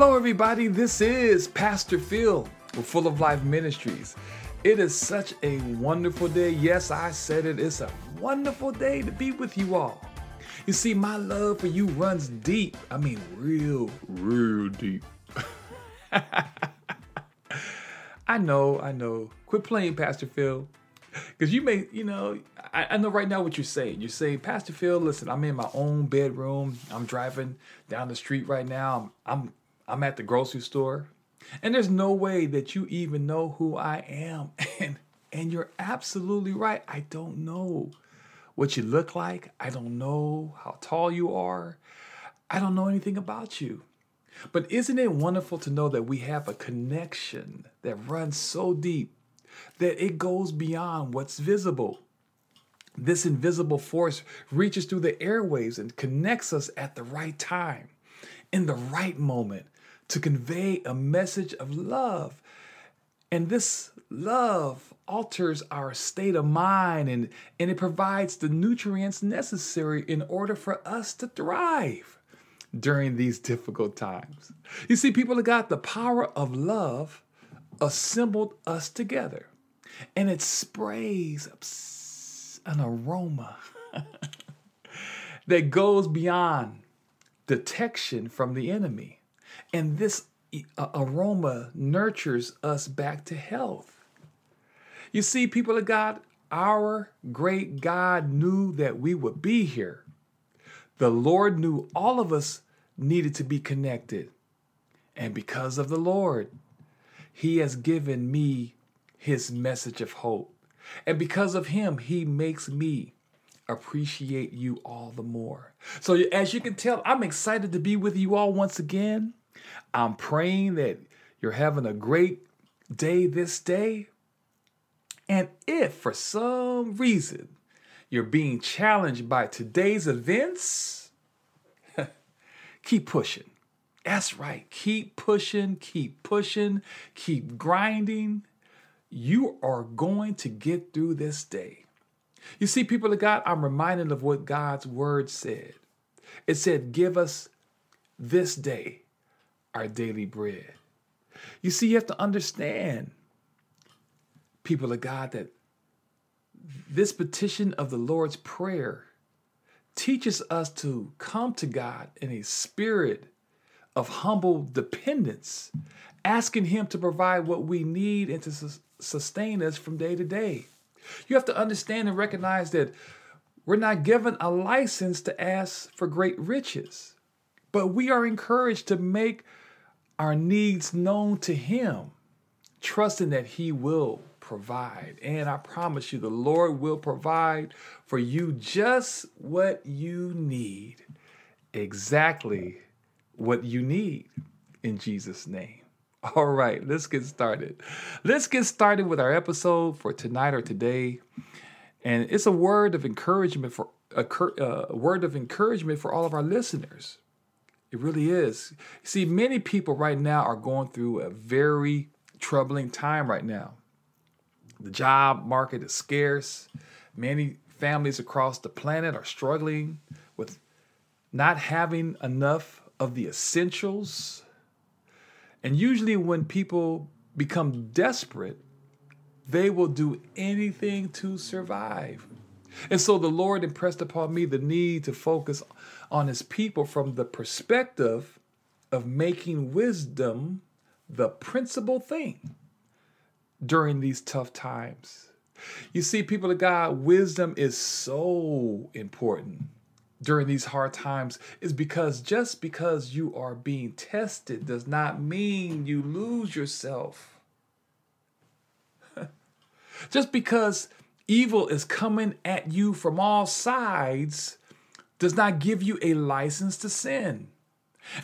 Hello, everybody. This is Pastor Phil with Full of Life Ministries. It is such a wonderful day. Yes, I said it. It's a wonderful day to be with you all. You see, my love for you runs deep. I mean, real, real deep. I know, I know. Quit playing, Pastor Phil. Because you may, you know, I, I, know right now what you're saying. You're saying, Pastor Phil, listen, I'm in my own bedroom. I'm driving down the street right now. I'm, I'm I'm at the grocery store, and there's no way that you even know who I am. And and you're absolutely right. I don't know what you look like. I don't know how tall you are. I don't know anything about you. But isn't it wonderful to know that we have a connection that runs so deep that it goes beyond what's visible? This invisible force reaches through the airwaves and connects us at the right time, in the right moment, to convey a message of love. And this love alters our state of mind and, and it provides the nutrients necessary in order for us to thrive during these difficult times. You see, people have got the power of love assembled us together, and it sprays an aroma that goes beyond detection from the enemy. And this aroma nurtures us back to health. You see, people of God, our great God knew that we would be here. The Lord knew all of us needed to be connected. And because of the Lord, He has given me His message of hope. And because of Him, He makes me appreciate you all the more. So, as you can tell, I'm excited to be with you all once again. I'm praying that you're having a great day this day. And if for some reason you're being challenged by today's events, keep pushing. That's right. Keep pushing, keep pushing, keep grinding. You are going to get through this day. You see, people of God, I'm reminded of what God's word said. It said, Give us this day our daily bread. You see, you have to understand, people of God, that this petition of the Lord's Prayer teaches us to come to God in a spirit of humble dependence, asking Him to provide what we need and to sustain us from day to day. You have to understand and recognize that we're not given a license to ask for great riches, but we are encouraged to make our needs known to Him, trusting that He will provide. And I promise you, the Lord will provide for you just what you need, exactly what you need in Jesus' name. All right, let's get started. Let's get started with our episode for tonight or today. And it's a word of encouragement for a, uh, a word of encouragement for all of our listeners. It really is. See, many people right now are going through a very troubling time right now. The job market is scarce. Many families across the planet are struggling with not having enough of the essentials. And usually, when people become desperate, they will do anything to survive. And so the Lord impressed upon me the need to focus on his people from the perspective of making wisdom the principal thing during these tough times. You see, people of God, wisdom is so important during these hard times is because just because you are being tested does not mean you lose yourself. just because evil is coming at you from all sides does not give you a license to sin.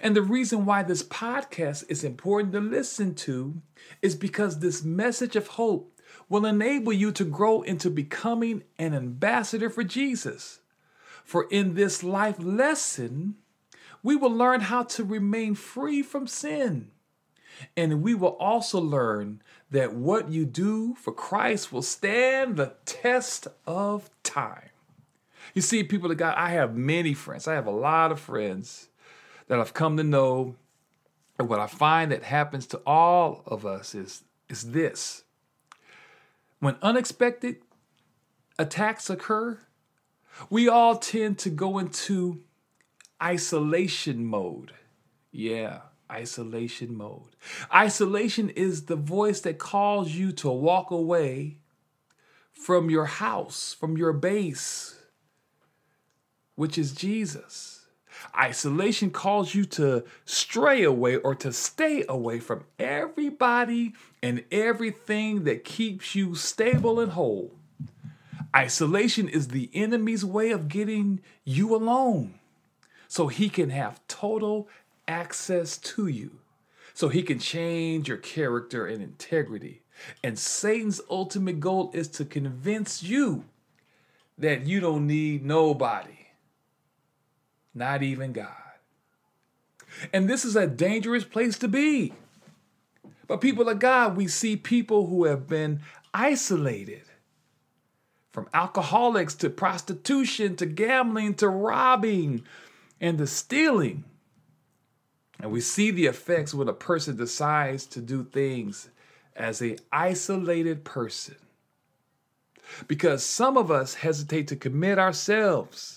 And the reason why this podcast is important to listen to is because this message of hope will enable you to grow into becoming an ambassador for Jesus. For in this life lesson, we will learn how to remain free from sin. And we will also learn that what you do for Christ will stand the test of time. You see, people of God, I have many friends. I have a lot of friends that I've come to know And what I find that happens to all of us is, is this. When unexpected attacks occur, we all tend to go into isolation mode. Yeah, isolation mode. Isolation is the voice that calls you to walk away from your house, from your base, which is Jesus. Isolation calls you to stray away or to stay away from everybody and everything that keeps you stable and whole. Isolation is the enemy's way of getting you alone so he can have total access to you, so he can change your character and integrity. And Satan's ultimate goal is to convince you that you don't need nobody, not even God. And this is a dangerous place to be. But people of God, we see people who have been isolated from alcoholics to prostitution to gambling to robbing and to stealing. And we see the effects when a person decides to do things as a isolated person. Because some of us hesitate to commit ourselves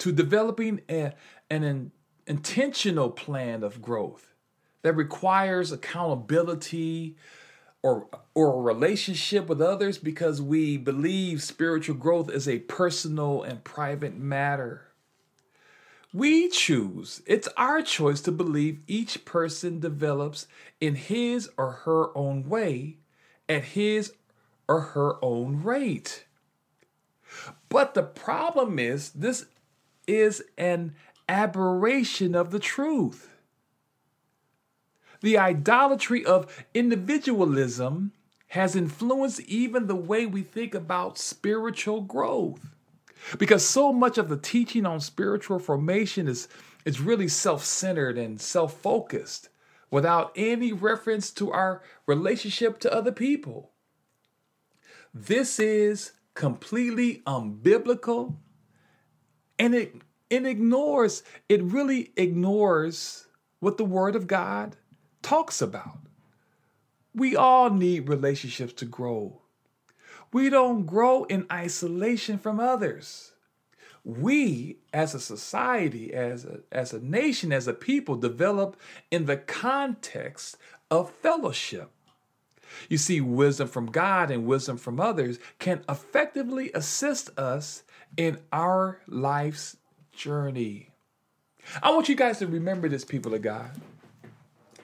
to developing a, an in, intentional plan of growth that requires accountability or, or a relationship with others because we believe spiritual growth is a personal and private matter. We choose. It's our choice to believe each person develops in his or her own way at his or her own rate. But the problem is, this is an aberration of the truth. The idolatry of individualism has influenced even the way we think about spiritual growth. Because so much of the teaching on spiritual formation is, is really self centered and self focused without any reference to our relationship to other people. This is completely unbiblical and it, it ignores, it really ignores what the Word of God talks about. We all need relationships to grow. We don't grow in isolation from others. We, as a society, as a, as a nation, as a people, develop in the context of fellowship. You see, wisdom from God and wisdom from others can effectively assist us in our life's journey. I want you guys to remember this, people of God.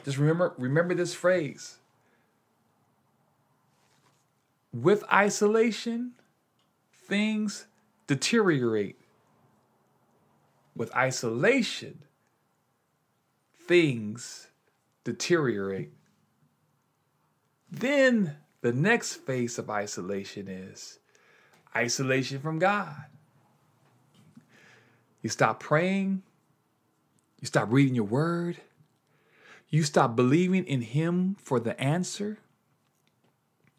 Just remember, remember this phrase with isolation, things deteriorate. With isolation, things deteriorate. Then the next phase of isolation is isolation from God. You stop praying, you stop reading your word, you stop believing in Him for the answer.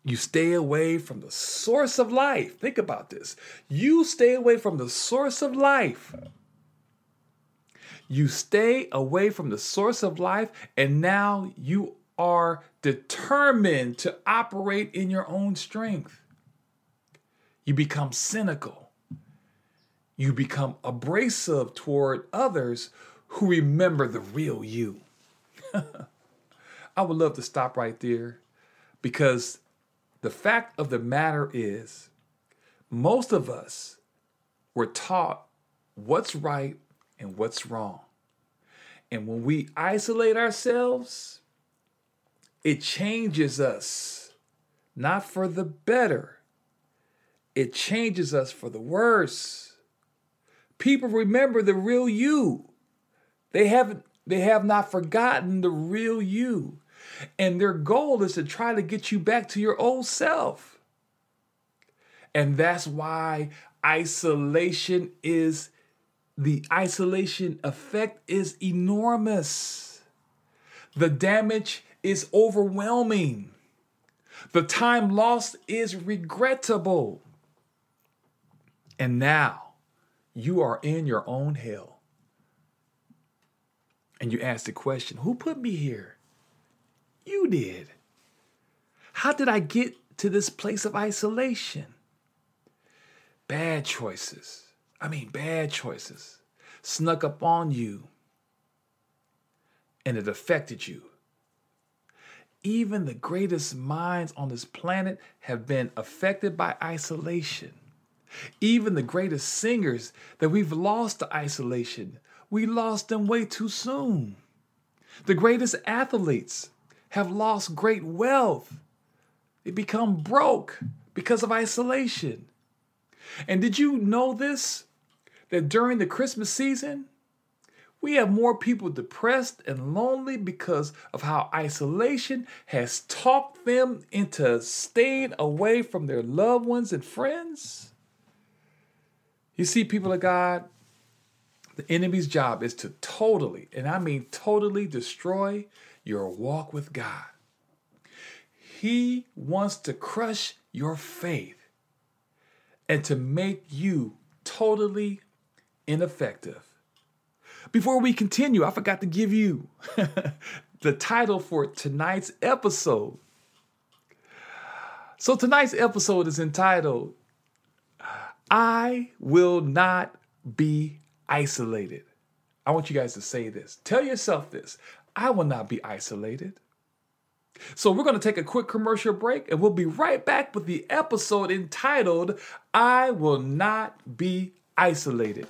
You stay away from the source of life. Think about this. You stay away from the source of life. You stay away from the source of life, and now you are determined to operate in your own strength. You become cynical. You become abrasive toward others who remember the real you. I would love to stop right there because the fact of the matter is, most of us were taught what's right and what's wrong. And when we isolate ourselves, it changes us, not for the better, it changes us for the worse. People remember the real you. They haven't they have not forgotten the real you. And their goal is to try to get you back to your old self. And that's why isolation is the isolation effect is enormous. The damage is overwhelming. The time lost is regrettable. And now you are in your own hell. And you ask the question, Who put me here? You did. How did I get to this place of isolation? Bad choices. I mean, bad choices snuck up on you and it affected you. Even the greatest minds on this planet have been affected by isolation. Even the greatest singers that we've lost to isolation, we lost them way too soon. The greatest athletes have lost great wealth. They become broke because of isolation. And did you know this? That during the Christmas season, we have more people depressed and lonely because of how isolation has talked them into staying away from their loved ones and friends. You see, people of God, the enemy's job is to totally, and I mean totally, destroy your walk with God. He wants to crush your faith and to make you totally ineffective. Before we continue, I forgot to give you the title for tonight's episode. So, tonight's episode is entitled I Will Not Be Isolated. I want you guys to say this. Tell yourself this I will not be isolated. So, we're going to take a quick commercial break and we'll be right back with the episode entitled I Will Not Be Isolated.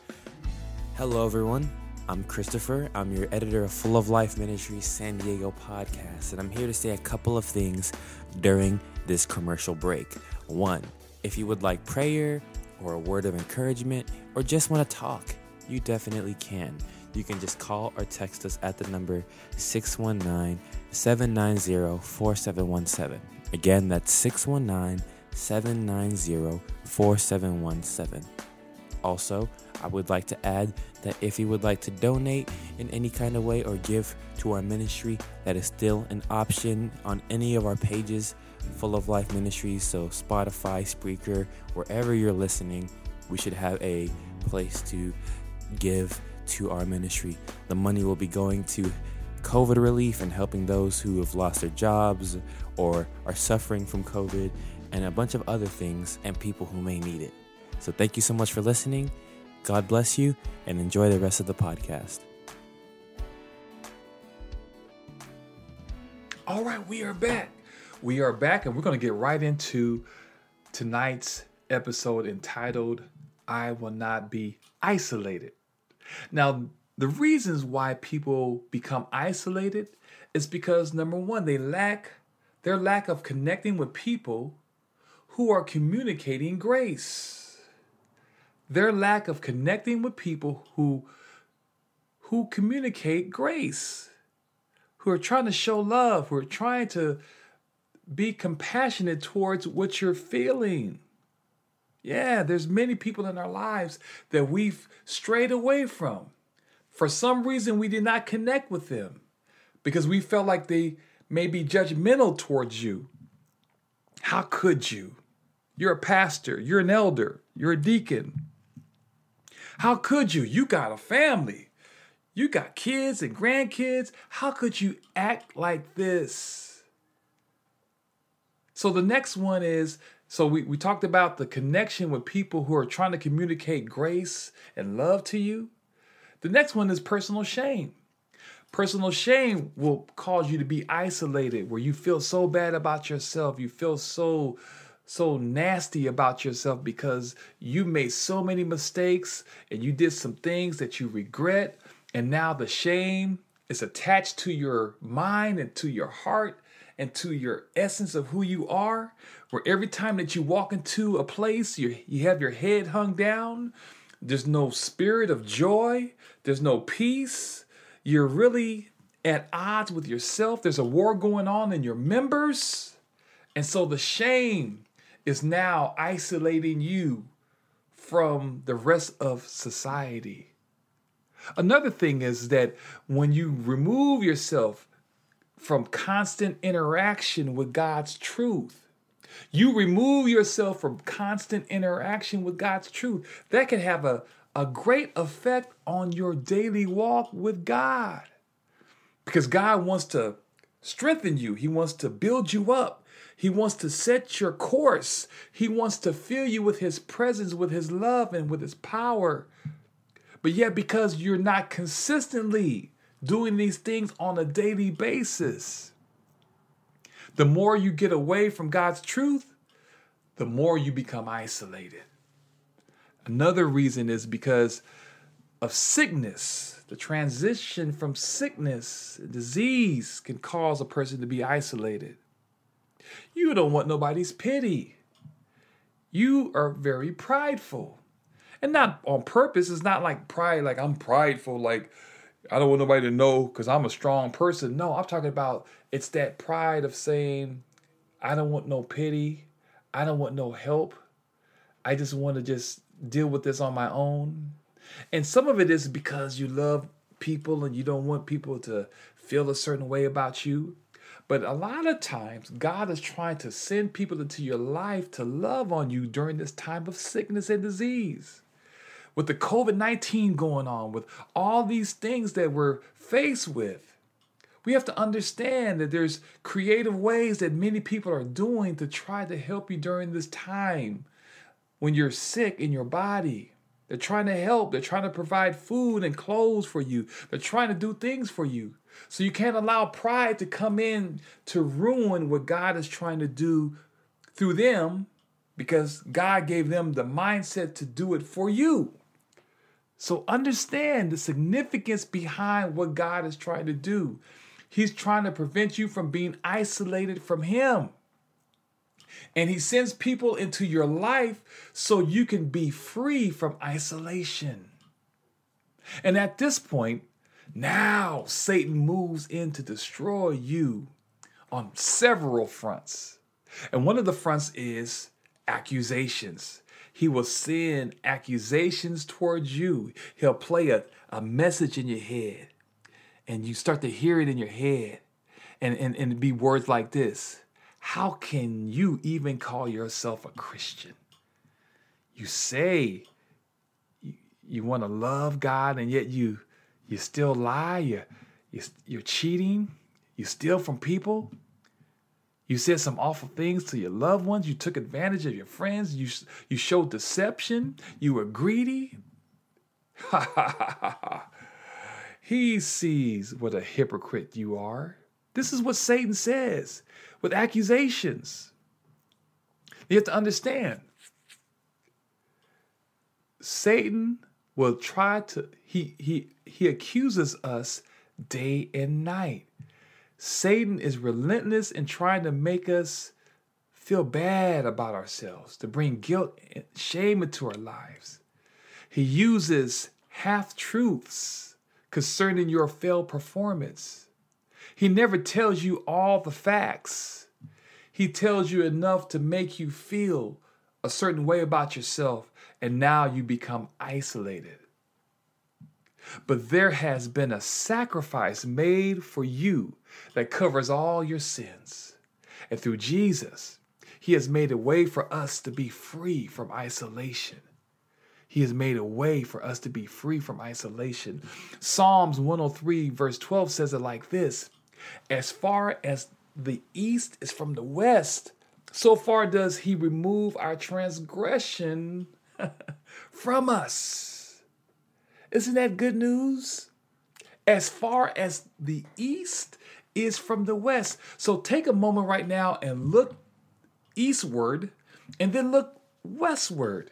Hello, everyone. I'm Christopher. I'm your editor of Full of Life Ministries San Diego podcast, and I'm here to say a couple of things during this commercial break. One, if you would like prayer or a word of encouragement or just want to talk, you definitely can. You can just call or text us at the number 619 790 4717. Again, that's 619 790 4717. Also, I would like to add that if you would like to donate in any kind of way or give to our ministry, that is still an option on any of our pages, Full of Life Ministries. So, Spotify, Spreaker, wherever you're listening, we should have a place to give to our ministry. The money will be going to COVID relief and helping those who have lost their jobs or are suffering from COVID and a bunch of other things and people who may need it. So, thank you so much for listening. God bless you and enjoy the rest of the podcast. All right, we are back. We are back, and we're going to get right into tonight's episode entitled I Will Not Be Isolated. Now, the reasons why people become isolated is because number one, they lack their lack of connecting with people who are communicating grace their lack of connecting with people who who communicate grace who are trying to show love who are trying to be compassionate towards what you're feeling yeah there's many people in our lives that we've strayed away from for some reason we did not connect with them because we felt like they may be judgmental towards you how could you you're a pastor you're an elder you're a deacon how could you? You got a family. You got kids and grandkids. How could you act like this? So the next one is so we, we talked about the connection with people who are trying to communicate grace and love to you. The next one is personal shame. Personal shame will cause you to be isolated, where you feel so bad about yourself. You feel so so nasty about yourself because you made so many mistakes and you did some things that you regret and now the shame is attached to your mind and to your heart and to your essence of who you are where every time that you walk into a place you you have your head hung down there's no spirit of joy there's no peace. You're really at odds with yourself. There's a war going on in your members. And so the shame is now isolating you from the rest of society. Another thing is that when you remove yourself from constant interaction with God's truth, you remove yourself from constant interaction with God's truth. That can have a, a great effect on your daily walk with God. Because God wants to strengthen you, He wants to build you up. He wants to set your course. He wants to fill you with His presence, with His love, and with His power. But yet, because you're not consistently doing these things on a daily basis, the more you get away from God's truth, the more you become isolated. Another reason is because of sickness. The transition from sickness, disease can cause a person to be isolated. You don't want nobody's pity. You are very prideful. And not on purpose. It's not like pride, like I'm prideful, like I don't want nobody to know because I'm a strong person. No, I'm talking about it's that pride of saying, I don't want no pity. I don't want no help. I just want to just deal with this on my own. And some of it is because you love people and you don't want people to feel a certain way about you. But a lot of times, God is trying to send people into your life to love on you during this time of sickness and disease. With the COVID 19 going on, with all these things that we're faced with, we have to understand that there's creative ways that many people are doing to try to help you during this time when you're sick in your body. They're trying to help. They're trying to provide food and clothes for you. They're trying to do things for you. So you can't allow pride to come in to ruin what God is trying to do through them because God gave them the mindset to do it for you. So understand the significance behind what God is trying to do. He's trying to prevent you from being isolated from Him. And he sends people into your life so you can be free from isolation. And at this point, now Satan moves in to destroy you on several fronts. And one of the fronts is accusations. He will send accusations towards you. He'll play a, a message in your head, and you start to hear it in your head, and, and, and be words like this how can you even call yourself a Christian? You say you, you want to love God, and yet you you still lie. You, you you're cheating. You steal from people. You said some awful things to your loved ones. You took advantage of your friends. You you showed deception. You were greedy. Ha ha ha ha. He sees what a hypocrite you are. This is what Satan says with accusations. You have to understand Satan will try to he he he accuses us day and night. Satan is relentless in trying to make us feel bad about ourselves, to bring guilt and shame into our lives. He uses half truths concerning your failed performance he never tells you all the facts. He tells you enough to make you feel a certain way about yourself, and now you become isolated. But there has been a sacrifice made for you that covers all your sins. And through Jesus, He has made a way for us to be free from isolation. He has made a way for us to be free from isolation. Psalms 103, verse 12 says it like this as far as the east is from the west, so far does he remove our transgression from us. Isn't that good news? As far as the east is from the west. So take a moment right now and look eastward and then look westward.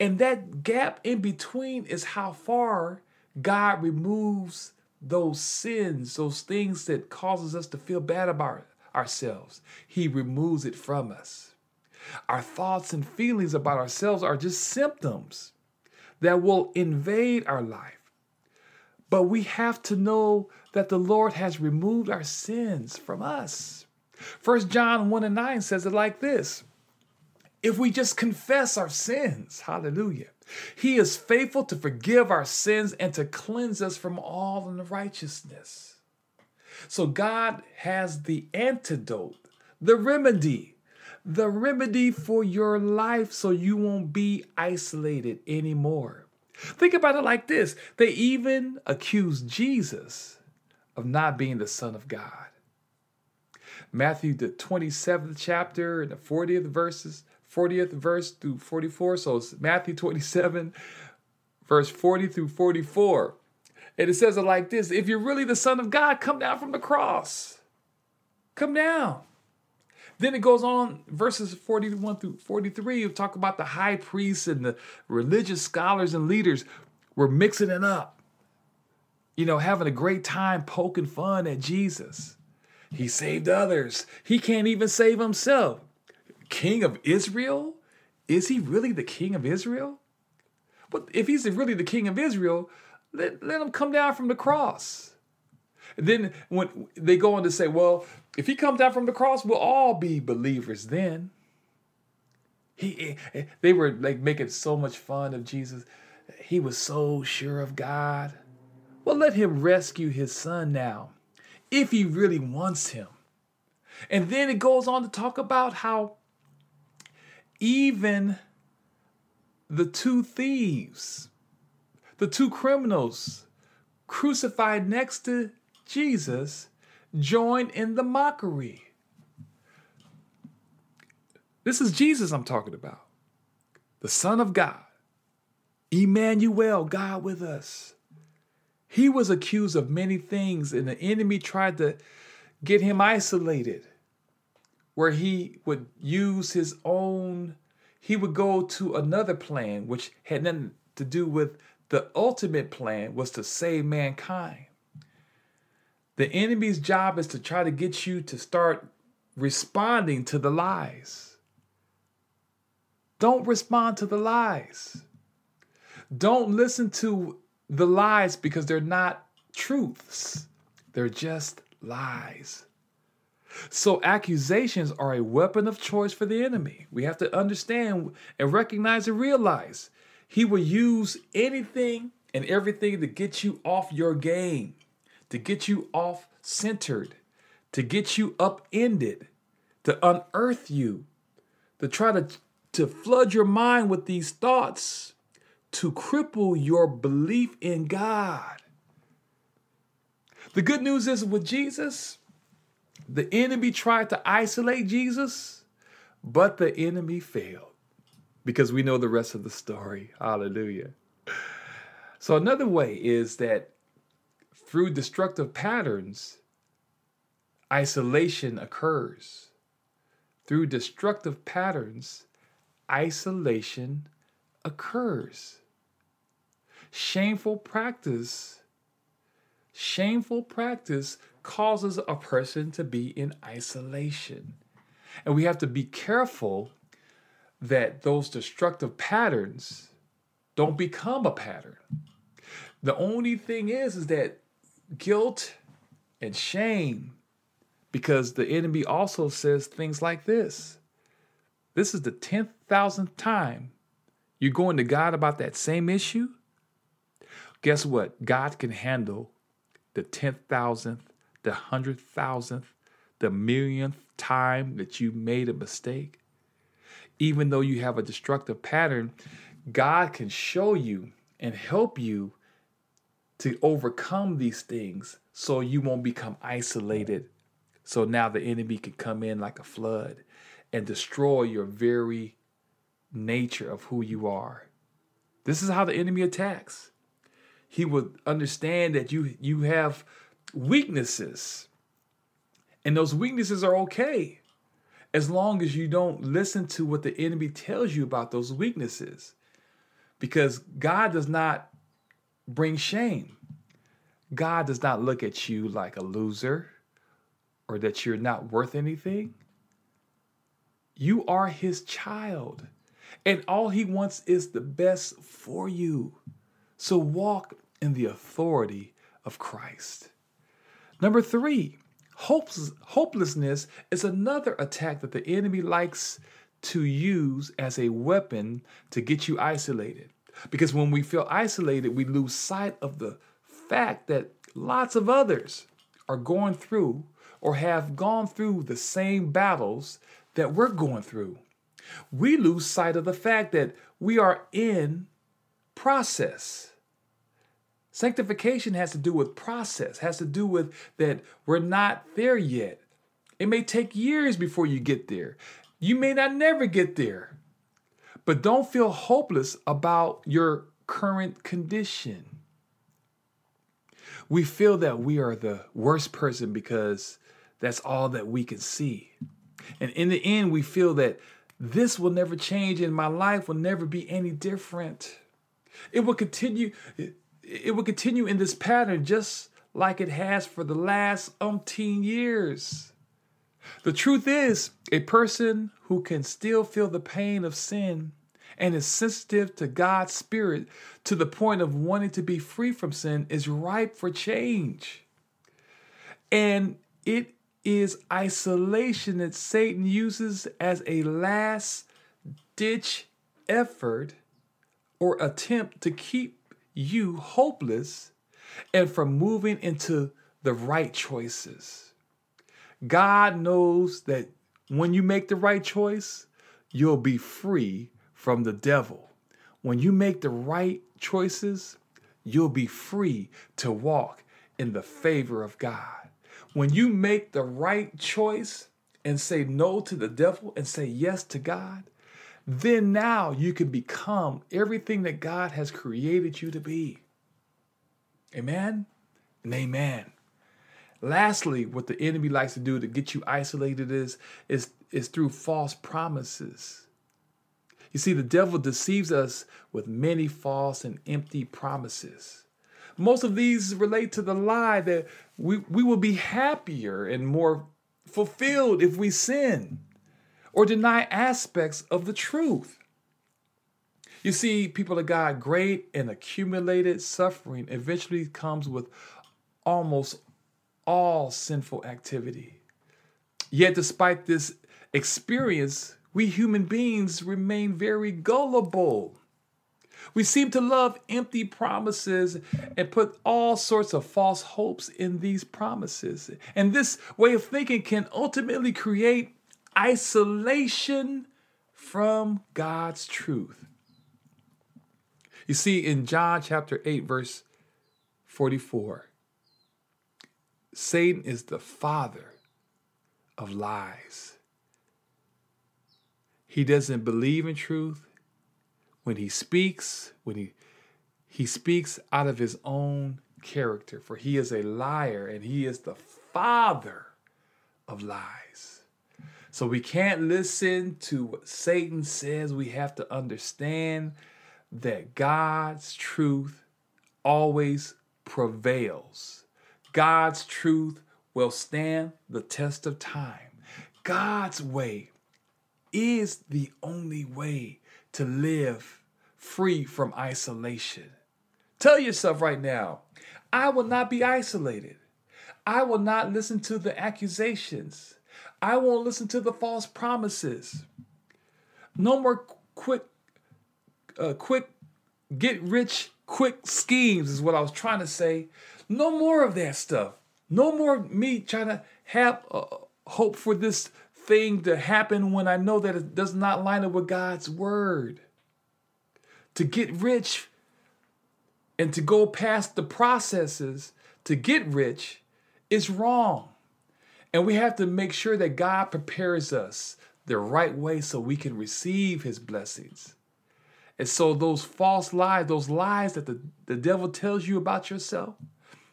And that gap in between is how far God removes those sins, those things that causes us to feel bad about ourselves. He removes it from us. Our thoughts and feelings about ourselves are just symptoms that will invade our life. But we have to know that the Lord has removed our sins from us. First John 1 and 9 says it like this. If we just confess our sins, hallelujah, he is faithful to forgive our sins and to cleanse us from all unrighteousness. So God has the antidote, the remedy, the remedy for your life so you won't be isolated anymore. Think about it like this they even accused Jesus of not being the Son of God. Matthew, the 27th chapter and the 40th verses, 40th verse through 44. So it's Matthew 27, verse 40 through 44. And it says it like this If you're really the Son of God, come down from the cross. Come down. Then it goes on, verses 41 through 43, you talk about the high priests and the religious scholars and leaders were mixing it up. You know, having a great time poking fun at Jesus. He saved others. He can't even save himself. King of Israel? Is he really the king of Israel? But if he's really the king of Israel, let, let him come down from the cross. And then when they go on to say, well, if he comes down from the cross, we'll all be believers then. He, eh, eh, they were like making so much fun of Jesus. He was so sure of God. Well, let him rescue his son now, if he really wants him. And then it goes on to talk about how even the two thieves, the two criminals crucified next to Jesus, join in the mockery. This is Jesus I'm talking about, the Son of God, Emmanuel, God with us. He was accused of many things, and the enemy tried to get him isolated, where he would use his own, he would go to another plan, which had nothing to do with the ultimate plan, was to save mankind. The enemy's job is to try to get you to start responding to the lies. Don't respond to the lies. Don't listen to the lies because they're not truths, they're just lies. So, accusations are a weapon of choice for the enemy. We have to understand and recognize and realize he will use anything and everything to get you off your game to get you off centered, to get you upended, to unearth you, to try to, to flood your mind with these thoughts, to cripple your belief in God. The good news is with Jesus, the enemy tried to isolate Jesus, but the enemy failed because we know the rest of the story. Hallelujah. So, another way is that through destructive patterns, isolation occurs. Through destructive patterns, isolation occurs. Shameful practice, shameful practice causes a person to be in isolation. And we have to be careful that those destructive patterns don't become a pattern. The only thing is, is that guilt and shame because the enemy also says things like this. This is the 10,000th time you're going to God about that same issue. Guess what? God can handle the 10,000th, the 100,000th, the millionth time that you made a mistake. Even though you have a destructive pattern, God can show you and help you to overcome these things so you won't become isolated. So now the enemy can come in like a flood and destroy your very nature of who you are. This is how the enemy attacks. He would understand that you you have weaknesses. And those weaknesses are okay as long as you don't listen to what the enemy tells you about those weaknesses. Because God does not bring shame. God does not look at you like a loser or that you're not worth anything. You are his child, and all he wants is the best for you. So walk in the authority of Christ. Number three, hopes, hopelessness is another attack that the enemy likes to use as a weapon to get you isolated. Because when we feel isolated, we lose sight of the fact that lots of others are going through or have gone through the same battles that we're going through. We lose sight of the fact that we are in process. Sanctification has to do with process, has to do with that we're not there yet. It may take years before you get there. You may not never get there. But don't feel hopeless about your current condition. We feel that we are the worst person because that's all that we can see. And in the end, we feel that this will never change and my life will never be any different. It will continue it will continue in this pattern just like it has for the last umpteen years. The truth is, a person who can still feel the pain of sin and is sensitive to God's Spirit to the point of wanting to be free from sin is ripe for change. And it is isolation that Satan uses as a last ditch effort or attempt to keep you hopeless and from moving into the right choices. God knows that when you make the right choice, you'll be free from the devil. When you make the right choices, you'll be free to walk in the favor of God. When you make the right choice and say no to the devil and say yes to God, then now you can become everything that God has created you to be. Amen and amen. Lastly, what the enemy likes to do to get you isolated is, is, is through false promises. You see, the devil deceives us with many false and empty promises. Most of these relate to the lie that we, we will be happier and more fulfilled if we sin or deny aspects of the truth. You see, people of God, great and accumulated suffering eventually comes with almost all sinful activity. Yet, despite this experience, we human beings remain very gullible. We seem to love empty promises and put all sorts of false hopes in these promises. And this way of thinking can ultimately create isolation from God's truth. You see, in John chapter 8, verse 44, Satan is the father of lies. He doesn't believe in truth. When he speaks, when he he speaks out of his own character, for he is a liar and he is the father of lies. So we can't listen to what Satan says. We have to understand that God's truth always prevails. God's truth will stand the test of time. God's way is the only way to live free from isolation. Tell yourself right now, I will not be isolated. I will not listen to the accusations. I won't listen to the false promises. No more quick, uh, quick, get rich quick schemes is what I was trying to say. No more of that stuff. No more me trying to have uh, hope for this thing to happen when I know that it does not line up with God's word. To get rich and to go past the processes to get rich is wrong. And we have to make sure that God prepares us the right way so we can receive his blessings. And so those false lies, those lies that the, the devil tells you about yourself,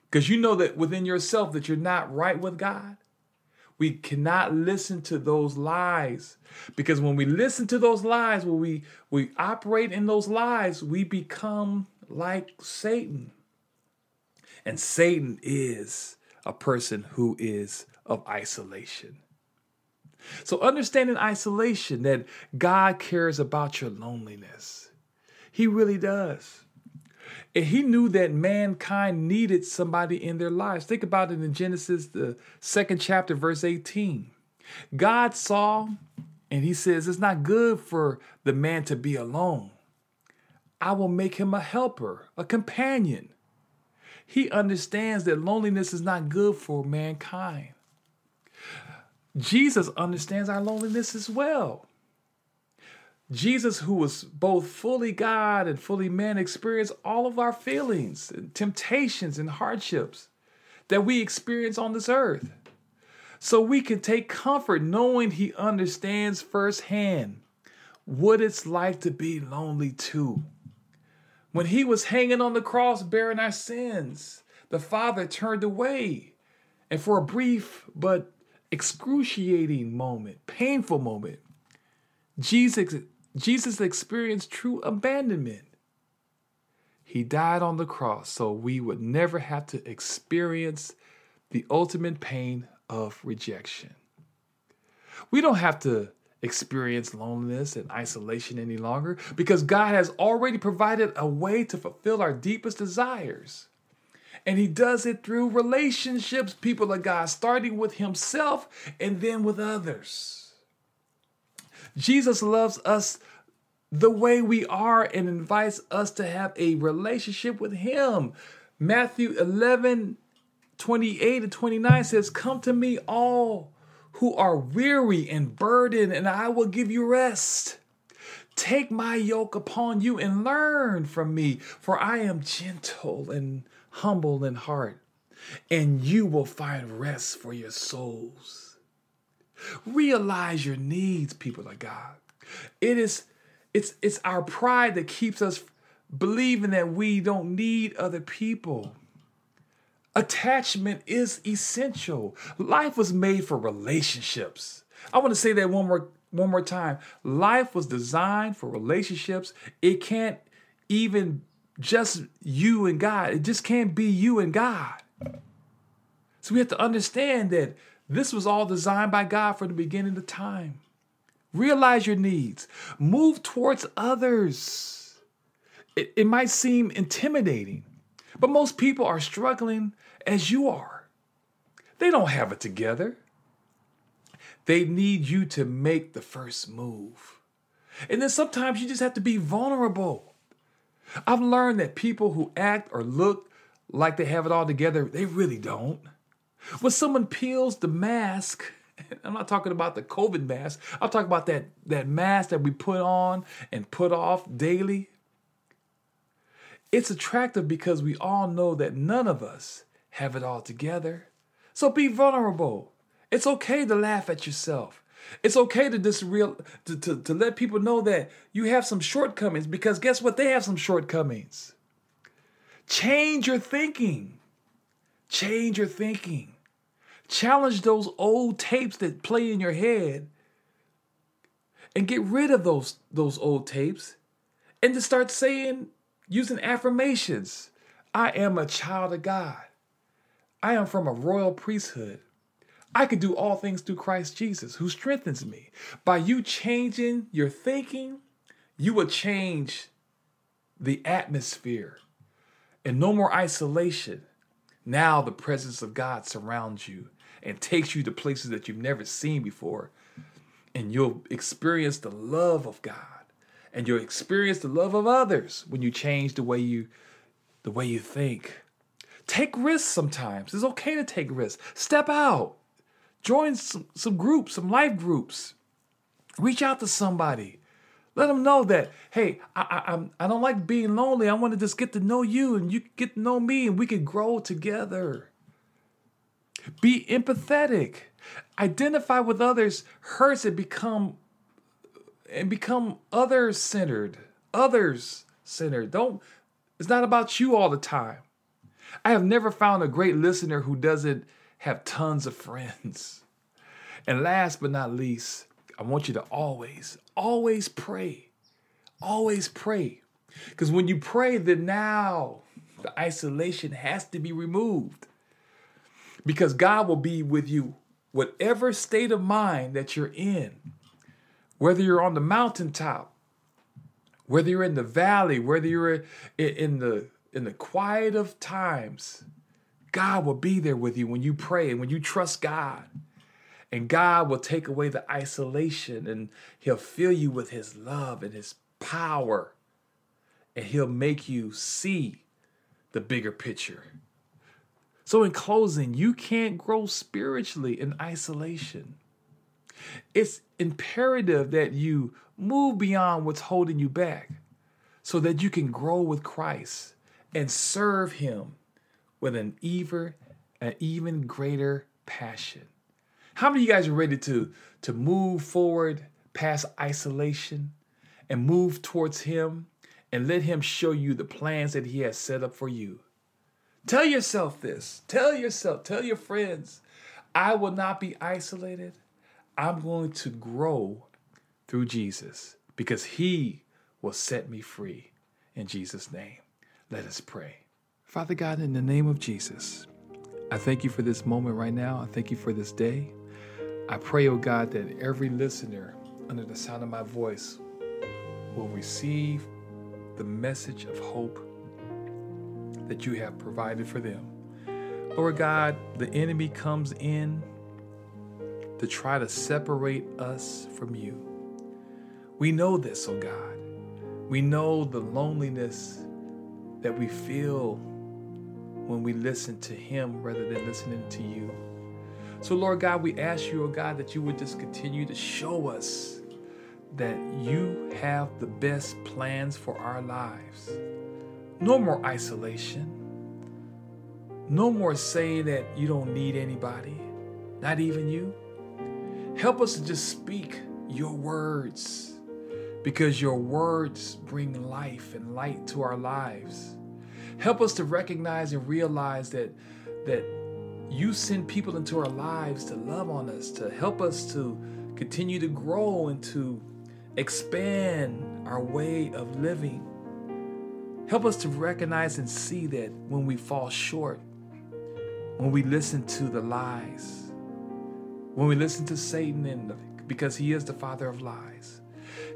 because you know that within yourself that you're not right with God, we cannot listen to those lies because when we listen to those lies, when we, we operate in those lies, we become like Satan. And Satan is a person who is of isolation. So, understanding isolation, that God cares about your loneliness. He really does. And he knew that mankind needed somebody in their lives. Think about it in Genesis, the second chapter, verse 18. God saw, and he says, It's not good for the man to be alone. I will make him a helper, a companion. He understands that loneliness is not good for mankind. Jesus understands our loneliness as well. Jesus, who was both fully God and fully man, experienced all of our feelings, and temptations, and hardships that we experience on this earth. So we can take comfort knowing He understands firsthand what it's like to be lonely too. When He was hanging on the cross bearing our sins, the Father turned away. And for a brief but excruciating moment, painful moment, Jesus Jesus experienced true abandonment. He died on the cross so we would never have to experience the ultimate pain of rejection. We don't have to experience loneliness and isolation any longer because God has already provided a way to fulfill our deepest desires. And He does it through relationships, people of God, starting with Himself and then with others. Jesus loves us the way we are and invites us to have a relationship with Him. Matthew 11 28 and 29 says, Come to me, all who are weary and burdened, and I will give you rest. Take my yoke upon you and learn from me, for I am gentle and humble in heart, and you will find rest for your souls. Realize your needs, people of God. It is it's it's our pride that keeps us believing that we don't need other people. Attachment is essential. Life was made for relationships. I want to say that one more one more time. Life was designed for relationships. It can't even just you and God. It just can't be you and God. So we have to understand that this was all designed by God from the beginning of time. Realize your needs, move towards others. It, it might seem intimidating, but most people are struggling as you are. They don't have it together. They need you to make the first move. And then sometimes you just have to be vulnerable. I've learned that people who act or look like they have it all together, they really don't. When someone peels the mask, I'm not talking about the COVID mask. I'm talking about that, that mask that we put on and put off daily. It's attractive because we all know that none of us have it all together. So be vulnerable. It's okay to laugh at yourself. It's okay to just real to, to, to let people know that you have some shortcomings because guess what? They have some shortcomings. Change your thinking. Change your thinking. Challenge those old tapes that play in your head and get rid of those those old tapes and to start saying using affirmations. I am a child of God. I am from a royal priesthood. I can do all things through Christ Jesus who strengthens me. By you changing your thinking, you will change the atmosphere and no more isolation. Now the presence of God surrounds you and takes you to places that you've never seen before. And you'll experience the love of God. And you'll experience the love of others when you change the way you the way you think. Take risks sometimes. It's okay to take risks. Step out. Join some, some groups, some life groups. Reach out to somebody. Let them know that, hey, I, I, I'm, I don't like being lonely. I want to just get to know you and you get to know me and we can grow together. Be empathetic. Identify with others' hurts and become and become others centered. Others centered. Don't it's not about you all the time. I have never found a great listener who doesn't have tons of friends. And last but not least, I want you to always, always pray. Always pray. Because when you pray, then now the isolation has to be removed because God will be with you, whatever state of mind that you're in, whether you're on the mountaintop, whether you're in the valley, whether you're in the in the quiet of times, God will be there with you when you pray and when you trust God. And God will take away the isolation and He'll fill you with His love and His power. And He'll make you see the bigger picture. So, in closing, you can't grow spiritually in isolation. It's imperative that you move beyond what's holding you back so that you can grow with Christ and serve Him with an even, an even greater passion. How many of you guys are ready to, to move forward past isolation and move towards Him and let Him show you the plans that He has set up for you? Tell yourself this. Tell yourself, tell your friends, I will not be isolated. I'm going to grow through Jesus because He will set me free. In Jesus' name, let us pray. Father God, in the name of Jesus, I thank you for this moment right now. I thank you for this day. I pray, oh God, that every listener under the sound of my voice will receive the message of hope that you have provided for them. Lord God, the enemy comes in to try to separate us from you. We know this, oh God. We know the loneliness that we feel when we listen to Him rather than listening to you. So, Lord God, we ask you, oh God, that you would just continue to show us that you have the best plans for our lives. No more isolation. No more saying that you don't need anybody, not even you. Help us to just speak your words because your words bring life and light to our lives. Help us to recognize and realize that that you send people into our lives to love on us, to help us to continue to grow and to expand our way of living. Help us to recognize and see that when we fall short, when we listen to the lies, when we listen to Satan and because he is the father of lies.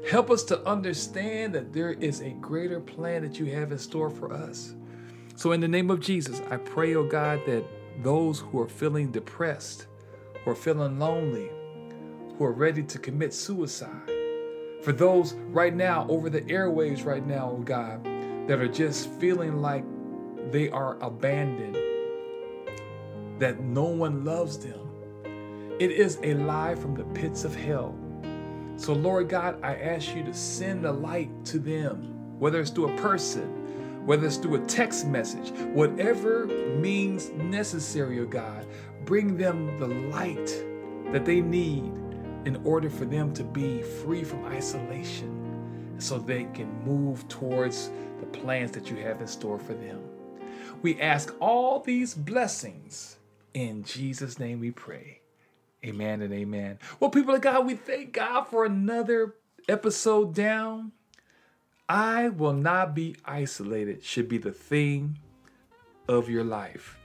Help us to understand that there is a greater plan that you have in store for us. So, in the name of Jesus, I pray, oh God, that those who are feeling depressed, who are feeling lonely, who are ready to commit suicide, for those right now over the airwaves, right now, oh God, that are just feeling like they are abandoned, that no one loves them. It is a lie from the pits of hell. So, Lord God, I ask you to send the light to them, whether it's through a person, whether it's through a text message, whatever means necessary, oh God, bring them the light that they need in order for them to be free from isolation so they can move towards the plans that you have in store for them. We ask all these blessings in Jesus' name we pray. Amen and amen. Well, people of God, we thank God for another episode down. I will not be isolated should be the theme of your life.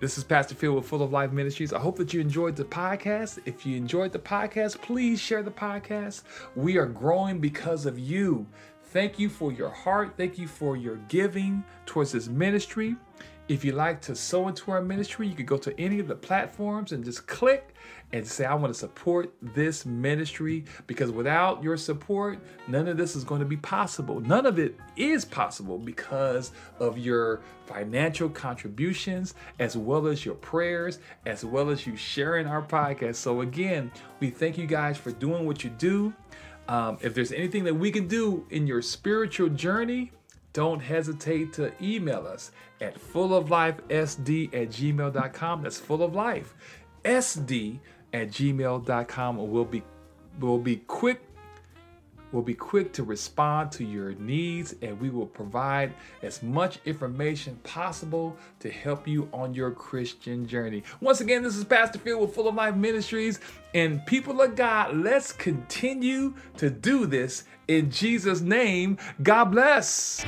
This is Pastor Phil with Full of Life Ministries. I hope that you enjoyed the podcast. If you enjoyed the podcast, please share the podcast. We are growing because of you. Thank you for your heart. Thank you for your giving towards this ministry. If you like to sow into our ministry, you can go to any of the platforms and just click and say, I want to support this ministry because without your support, none of this is going to be possible. None of it is possible because of your financial contributions, as well as your prayers, as well as you sharing our podcast. So, again, we thank you guys for doing what you do. Um, if there's anything that we can do in your spiritual journey, don't hesitate to email us at fulloflifesd at gmail.com. That's full of life. SD at gmail.com we'll be we'll be quick we'll be quick to respond to your needs and we will provide as much information possible to help you on your Christian journey. Once again, this is Pastor Phil with Full of Life Ministries and people of God, let's continue to do this in Jesus name. God bless.